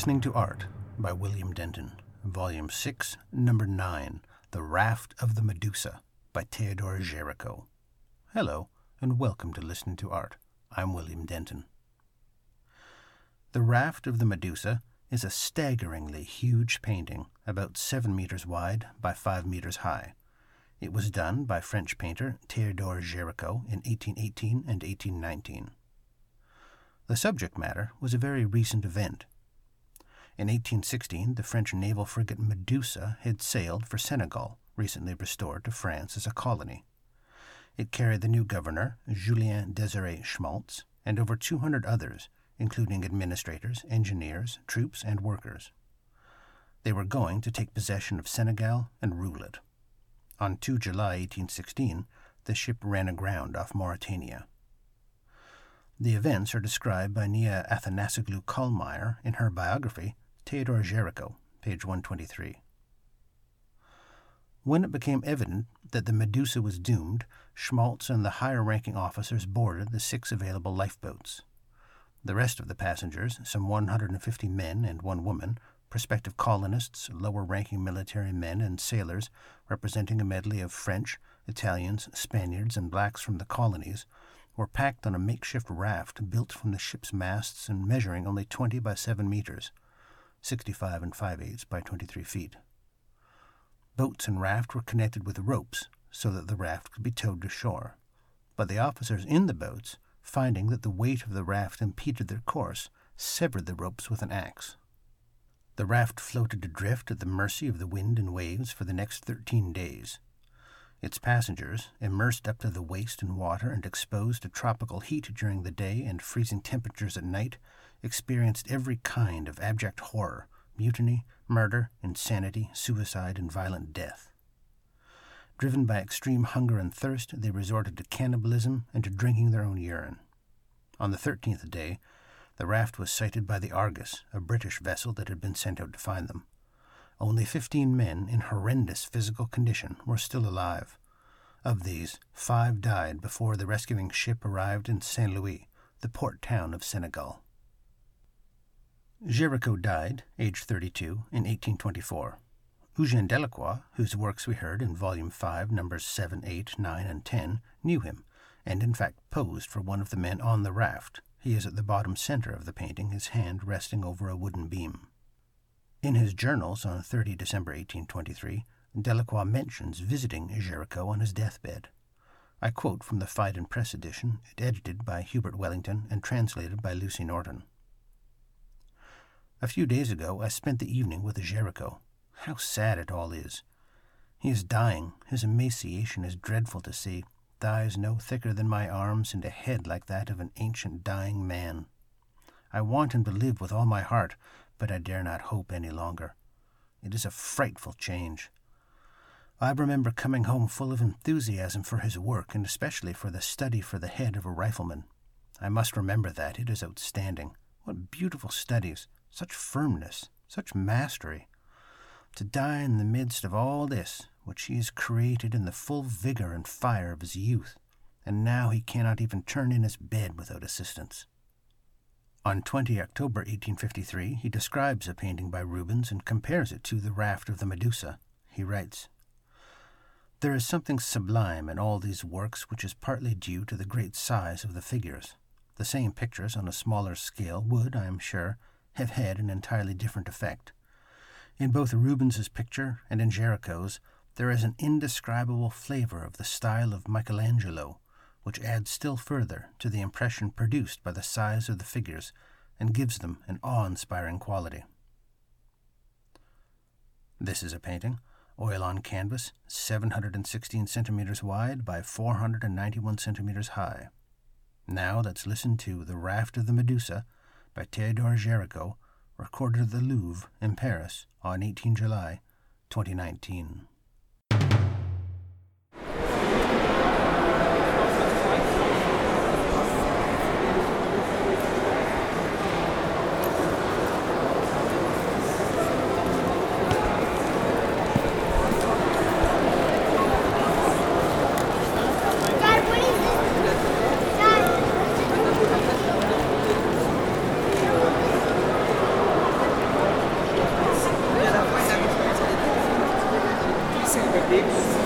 listening to Art by William Denton, Volume 6, Number 9, The Raft of the Medusa by Theodore Géricault. Hello, and welcome to Listening to Art. I'm William Denton. The Raft of the Medusa is a staggeringly huge painting, about 7 meters wide by 5 meters high. It was done by French painter Theodore Géricault in 1818 and 1819. The subject matter was a very recent event in 1816, the French naval frigate Medusa had sailed for Senegal, recently restored to France as a colony. It carried the new governor, Julien Desire Schmaltz, and over 200 others, including administrators, engineers, troops, and workers. They were going to take possession of Senegal and rule it. On 2 July 1816, the ship ran aground off Mauritania. The events are described by Nia Athanassoglou Kallmyer in her biography, Theodore Géricault, page 123. When it became evident that the Medusa was doomed, Schmaltz and the higher ranking officers boarded the six available lifeboats. The rest of the passengers, some 150 men and one woman, prospective colonists, lower ranking military men, and sailors representing a medley of French, Italians, Spaniards, and blacks from the colonies, were packed on a makeshift raft built from the ship's masts and measuring only 20 by 7 meters. 65 and 5 eighths by 23 feet. Boats and raft were connected with ropes so that the raft could be towed to shore. But the officers in the boats, finding that the weight of the raft impeded their course, severed the ropes with an axe. The raft floated adrift at the mercy of the wind and waves for the next thirteen days. Its passengers, immersed up to the waist in water and exposed to tropical heat during the day and freezing temperatures at night, experienced every kind of abject horror mutiny, murder, insanity, suicide, and violent death. Driven by extreme hunger and thirst, they resorted to cannibalism and to drinking their own urine. On the thirteenth day, the raft was sighted by the Argus, a British vessel that had been sent out to find them. Only fifteen men in horrendous physical condition were still alive. Of these, five died before the rescuing ship arrived in Saint Louis, the port town of Senegal. Géricault died, aged 32, in 1824. Eugène Delacroix, whose works we heard in Volume 5, Numbers 7, 8, 9, and 10, knew him, and in fact posed for one of the men on the raft. He is at the bottom center of the painting, his hand resting over a wooden beam. In his journals on 30 December 1823, Delacroix mentions visiting Géricault on his deathbed. I quote from the Phaidon Press edition, edited by Hubert Wellington and translated by Lucy Norton. A few days ago I spent the evening with Géricault. How sad it all is. He is dying. His emaciation is dreadful to see. Thighs no thicker than my arms, and a head like that of an ancient dying man. I want him to live with all my heart, but I dare not hope any longer. It is a frightful change. I remember coming home full of enthusiasm for his work, and especially for the study for the head of a rifleman. I must remember that. It is outstanding. What beautiful studies! Such firmness, such mastery. To die in the midst of all this, which he has created in the full vigor and fire of his youth, and now he cannot even turn in his bed without assistance. On 20 October 1853, he describes a painting by Rubens and compares it to the raft of the Medusa. He writes, There is something sublime in all these works which is partly due to the great size of the figures. The same pictures on a smaller scale would, I am sure, have had an entirely different effect. In both Rubens's picture and in Géricault's, there is an indescribable flavor of the style of Michelangelo, which adds still further to the impression produced by the size of the figures and gives them an awe inspiring quality. This is a painting, oil on canvas, 716 centimeters wide by 491 centimeters high. Now let's listen to The Raft of the Medusa by Theodore Géricault, recorded at the Louvre in Paris on 18 July 2019. Thank.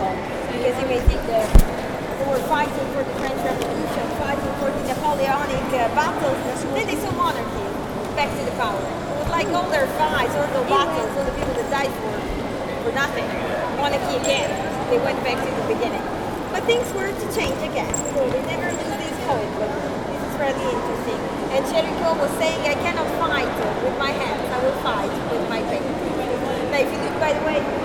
People, because you may think that they were fighting for the French Revolution, fighting for the Napoleonic uh, battles. Then they saw monarchy back to the power. Was like all their fights, all the battles, all the people that died for for nothing. Monarchy again. They went back to the beginning. But things were to change again, so they never lose this hope. This is really interesting. And Géricault was saying, I cannot fight with my hands, I will fight with my faith. Now, if you look, by the way,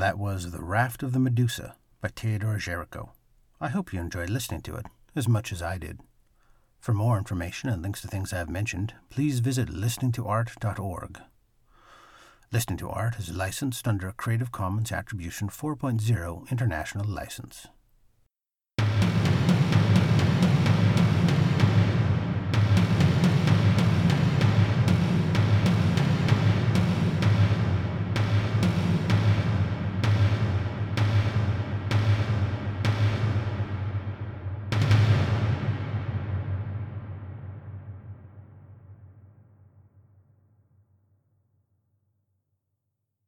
That was The Raft of the Medusa by Theodore Géricault. I hope you enjoyed listening to it as much as I did. For more information and links to things I have mentioned, please visit listeningtoart.org. Listening to Art is licensed under a Creative Commons Attribution 4.0 international license.